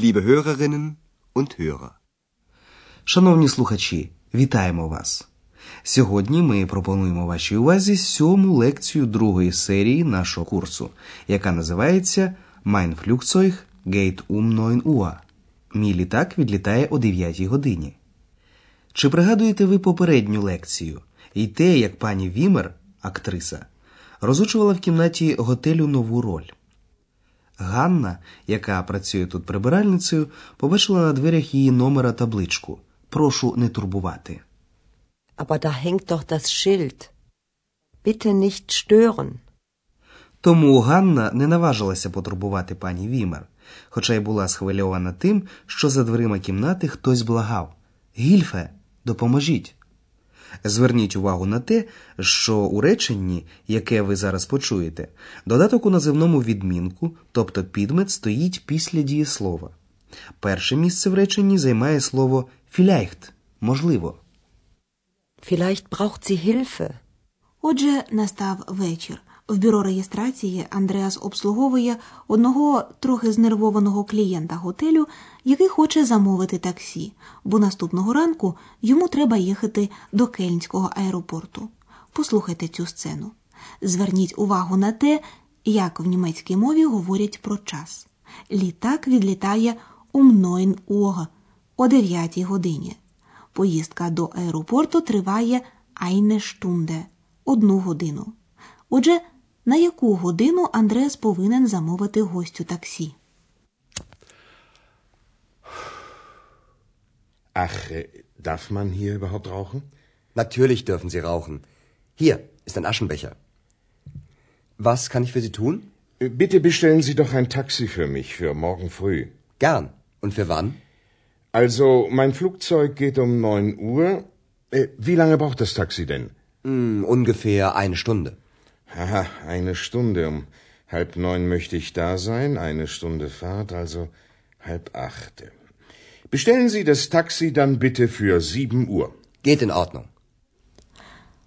liebe Hörerinnen und Hörer. Шановні слухачі, вітаємо вас! Сьогодні ми пропонуємо вашій увазі сьому лекцію другої серії нашого курсу, яка називається Mein Flugzeug geht um 9 Uhr. Мій літак відлітає о 9 годині. Чи пригадуєте ви попередню лекцію і те, як пані Вімер, актриса, розучувала в кімнаті готелю нову роль? Ганна, яка працює тут прибиральницею, побачила на дверях її номера табличку Прошу не турбувати. Aber da hängt doch das Schild. Bitte nicht stören. Тому Ганна не наважилася потурбувати пані Вімер, хоча й була схвильована тим, що за дверима кімнати хтось благав Гільфе, допоможіть. Зверніть увагу на те, що у реченні, яке ви зараз почуєте, додаток у називному відмінку, тобто підмет, стоїть після дієслова. Перше місце в реченні займає слово «vielleicht» – можливо. Vielleicht braucht sie Hilfe. Отже, настав вечір. В бюро реєстрації Андреас обслуговує одного трохи знервованого клієнта готелю, який хоче замовити таксі, бо наступного ранку йому треба їхати до Кельнського аеропорту. Послухайте цю сцену. Зверніть увагу на те, як в німецькій мові говорять про час. Літак відлітає um 9 Uhr, о 9 годині. Поїздка до аеропорту триває eine Stunde – одну годину. Отже, на яку годину Андреас повинен замовити гостю таксі? Ach, äh, darf man hier überhaupt rauchen? Natürlich dürfen Sie rauchen. Hier ist ein Aschenbecher. Was kann ich für Sie tun? Äh, Bitte bestellen Sie doch ein Taxi für mich für morgen früh. Gern. Und für wann? Also, mein Flugzeug geht um 9 Uhr. Äh, wie lange braucht das Taxi denn? Hm, ungefähr eine Stunde. Haha, eine Stunde. Um halb neun möchte ich da sein. Eine Stunde Fahrt, also halb acht. Bestellen Sie das Taxi dann bitte für sieben Uhr. Geht in Ordnung.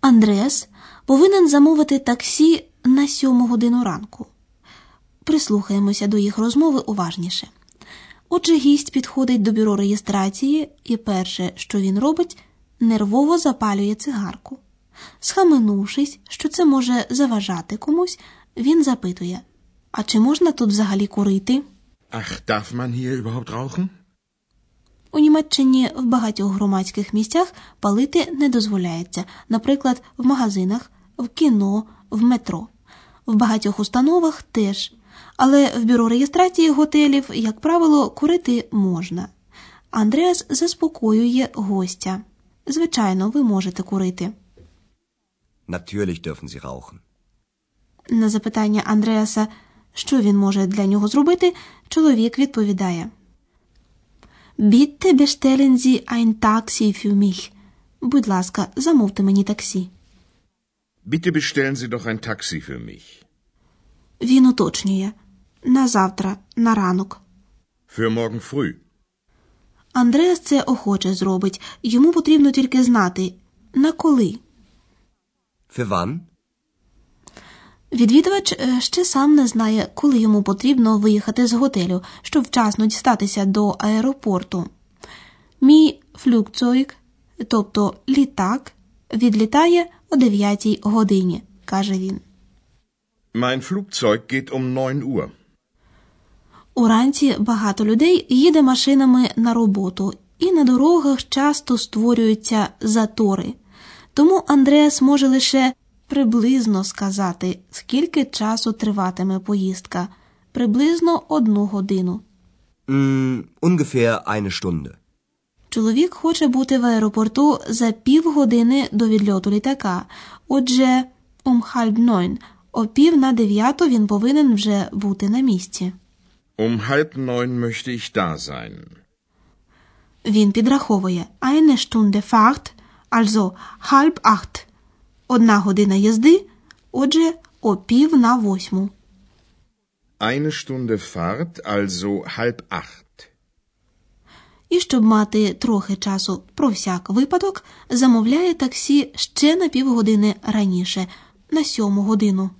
Андреас повинен замовити таксі на сьому годину ранку. Прислухаємося до їх розмови уважніше. Отже, гість підходить до бюро реєстрації, і перше, що він робить, нервово запалює цигарку. Схаменувшись, що це може заважати комусь, він запитує: А чи можна тут взагалі курити? Ach, darf man hier überhaupt rauchen? У Німеччині в багатьох громадських місцях палити не дозволяється, наприклад, в магазинах, в кіно, в метро. В багатьох установах теж. Але в бюро реєстрації готелів, як правило, курити можна. Андреас заспокоює гостя. Звичайно, ви можете курити. Natürlich dürfen Sie rauchen. На запитання Андреаса, що він може для нього зробити, чоловік відповідає: Bitte bestellen Sie ein Taxi für mich. Будь ласка, замовте мені таксі. Bitte bestellen Sie doch ein Taxi für mich. Він уточнює на завтра, на ранок. Für morgen früh. Андреас це охоче зробить. Йому потрібно тільки знати на коли. Für wann? Відвідувач е, ще сам не знає, коли йому потрібно виїхати з готелю, щоб вчасно дістатися до аеропорту. Мій флюкцойк, тобто літак, відлітає о 9 годині, каже він. Mein Flugzeug geht um 9 Uhr. Уранці багато людей їде машинами на роботу, і на дорогах часто створюються затори. Тому Андреас може лише приблизно сказати, скільки часу триватиме поїздка приблизно одну годину. Hm, ungefähr eine Stunde. Чоловік хоче бути в аеропорту за півгодини до відльоту літака. Отже, um halb neun, о пів на дев'яту він повинен вже бути на місці. Um halb neun möchte ich da sein. Він підраховує eine Stunde Fahrt, also halb acht. Одна година їзди, отже, о пів на восьму. Eine Stunde Fahrt, also halb acht. І щоб мати трохи часу про всяк випадок, замовляє таксі ще на півгодини раніше, на сьому годину.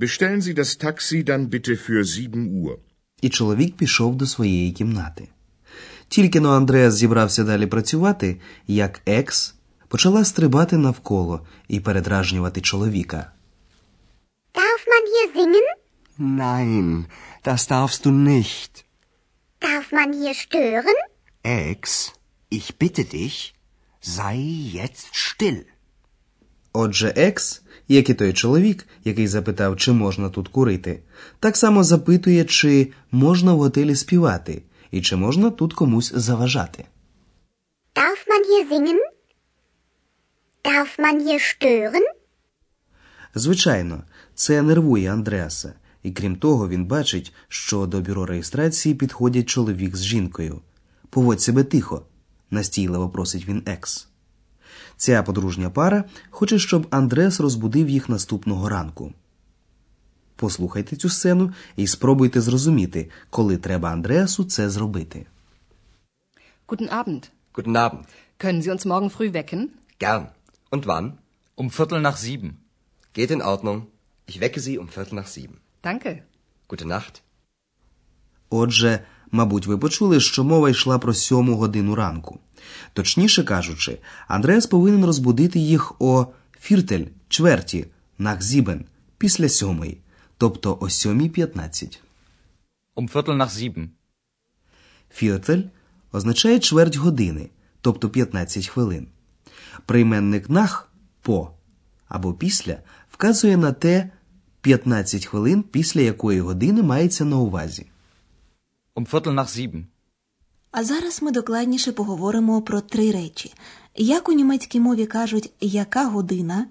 Bestellen Sie das Taxi dann bitte für 7 Uhr. і чоловік пішов до своєї кімнати. Тільки но Андреас зібрався далі працювати, як екс почала стрибати навколо і передражнювати чоловіка. Darf man hier singen? Nein, das darfst du nicht. Darf man hier stören? Ex, ich bitte dich, sei jetzt still. Отже, екс, як і той чоловік, який запитав, чи можна тут курити, так само запитує, чи можна в готелі співати, і чи можна тут комусь заважати. Darf man hier singen? Darf man hier stören? Звичайно, це нервує Андреаса, і крім того, він бачить, що до бюро реєстрації підходять чоловік з жінкою. Поводь себе тихо, настійливо просить він екс. Ця подружня пара хоче, щоб Андрес розбудив їх наступного ранку. Послухайте цю сцену і спробуйте зрозуміти, коли треба Андреасу це зробити. Guten Abend. Guten Abend. Können Sie uns morgen früh wecken? Gern. Und wann? Um Viertel nach sieben. Geht in Ordnung. Ich wecke Sie um Viertel nach sieben. Danke. Gute Nacht. Отже, мабуть, ви почули, що мова йшла про сьому годину ранку. Точніше кажучи, Андреас повинен розбудити їх о фіртель, чверті, нахзібен, після сьомої, тобто о сьомій п'ятнадцять. Um Viertel nach sieben. Фіртель означає чверть години, тобто 15 хвилин. Прийменник нах по або після вказує на те 15 хвилин, після якої години мається на увазі. Um Viertel nach sieben. А зараз ми докладніше поговоримо про три речі: як у німецькій мові кажуть, яка година,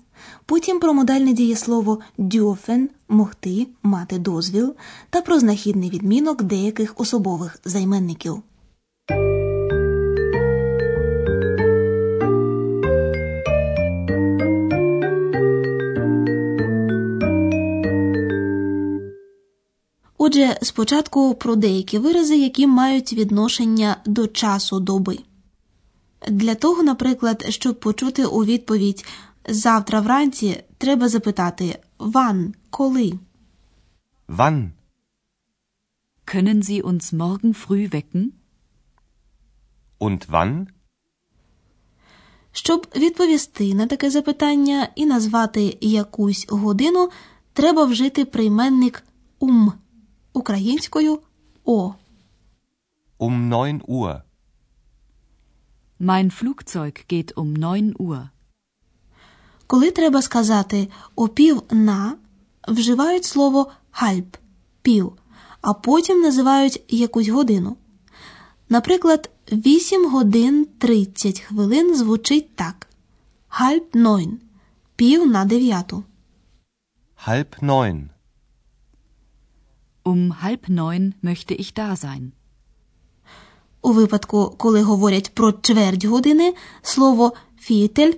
потім про модальне дієслово дюфен могти, мати дозвіл, та про знахідний відмінок деяких особових займенників. Отже, спочатку про деякі вирази, які мають відношення до часу доби. Для того, наприклад, щоб почути у відповідь завтра вранці, треба запитати Ван, коли? Wann? Können Sie uns morgen früh wecken? Und wann? Щоб відповісти на таке запитання і назвати якусь годину, треба вжити прийменник ум українською о. Um neun Uhr. Mein Flugzeug geht um 9 Uhr. Коли треба сказати о пів на, вживають слово хальп пів, а потім називають якусь годину. Наприклад, 8 годин 30 хвилин звучить так: хальп нойн пів на дев'яту. Halb neun. Um halb neun möchte ich da sein. У випадку, коли говорять про чверть години, слово фітель,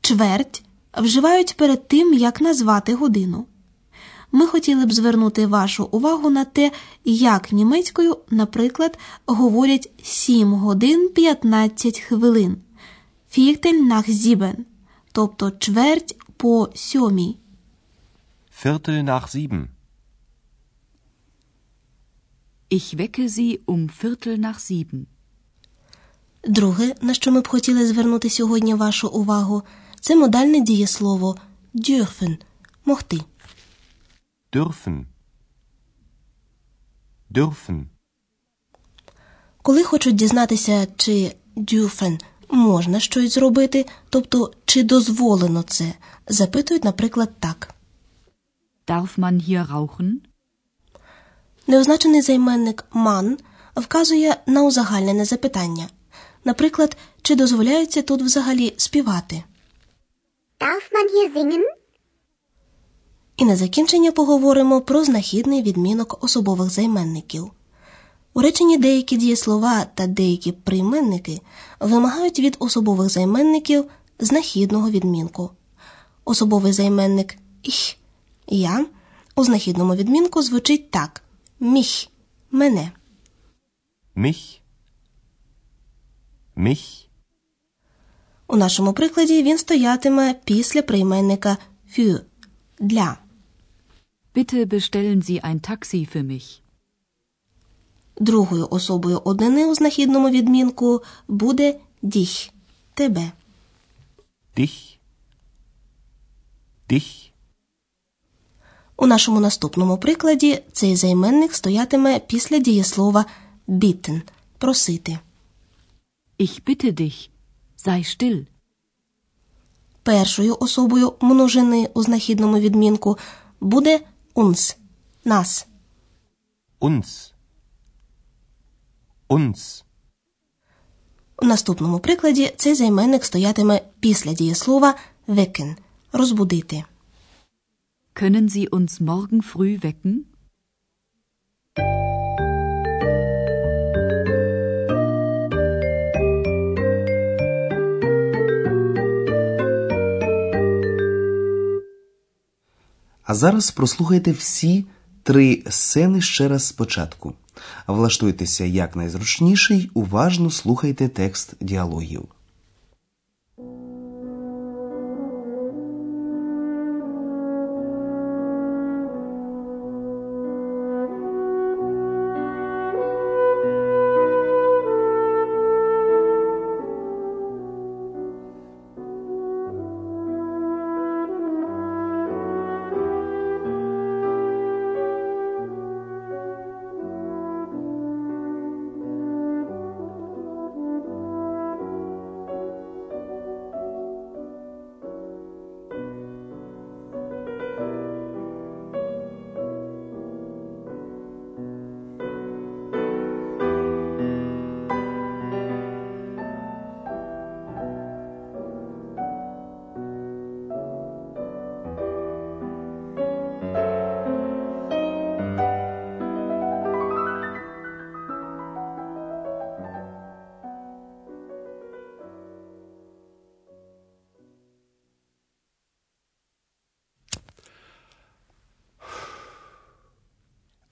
чверть вживають перед тим, як назвати годину. Ми хотіли б звернути вашу увагу на те, як німецькою, наприклад, говорять 7 годин 15 хвилин. Фітель нах зібен, тобто чверть по сьомій. Viertel nach sieben. Ich wecke Sie um Viertel nach sieben. Друге, на що ми б хотіли звернути сьогодні вашу увагу, це модальне дієслово dürfen – могти. Dürfen. Dürfen. Коли хочуть дізнатися, чи dürfen можна щось зробити, тобто чи дозволено це, запитують, наприклад, так. Darf man hier rauchen? Неозначений займенник man вказує на узагальнене запитання. Наприклад, чи дозволяється тут взагалі співати? Darf man hier singen? І на закінчення поговоримо про знахідний відмінок особових займенників. У реченні деякі дієслова та деякі прийменники вимагають від особових займенників знахідного відмінку. Особовий займенник «ich» – я у знахідному відмінку звучить так: міх мене. Mich. Mich. У нашому прикладі він стоятиме після прийменника für – для. Bitte bestellen Sie ein Taxi für mich. Другою особою однини у знахідному відмінку буде діх тебе. Dich. Dich. У нашому наступному прикладі цей займенник стоятиме після дієслова bitten – просити. Ich bitte dich, sei still. Першою особою множини у знахідному відмінку буде uns – нас. Uns. Uns. У наступному прикладі цей займенник стоятиме після дієслова wecken – розбудити. Können Sie uns morgen früh wecken? А зараз прослухайте всі три сцени ще раз спочатку. Влаштуйтеся якнайзручніше й уважно слухайте текст діалогів.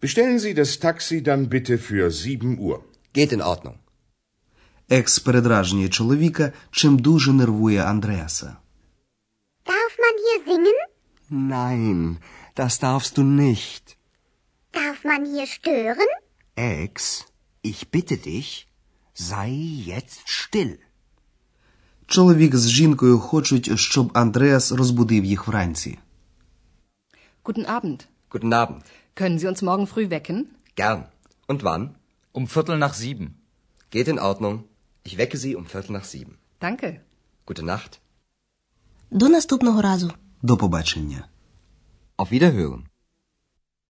Bestellen Sie das Taxi dann bitte für 7 Uhr. Geht in Ordnung. Екс передражнює чоловіка, чим дуже нервує Андреаса. Darf man hier singen? Nein, das darfst du nicht. Darf man hier stören? Ex, ich bitte dich, sei jetzt still. Чоловік з жінкою хочуть, щоб Андреас розбудив їх вранці. Guten Abend. Guten Abend. Können Sie uns morgen früh wecken? Gern. Und wann? Um Viertel nach sieben. Geht in Ordnung. Ich wecke Sie um Viertel nach sieben. Danke. Gute Nacht. До наступного разу. До побачення. Auf Wiederhören.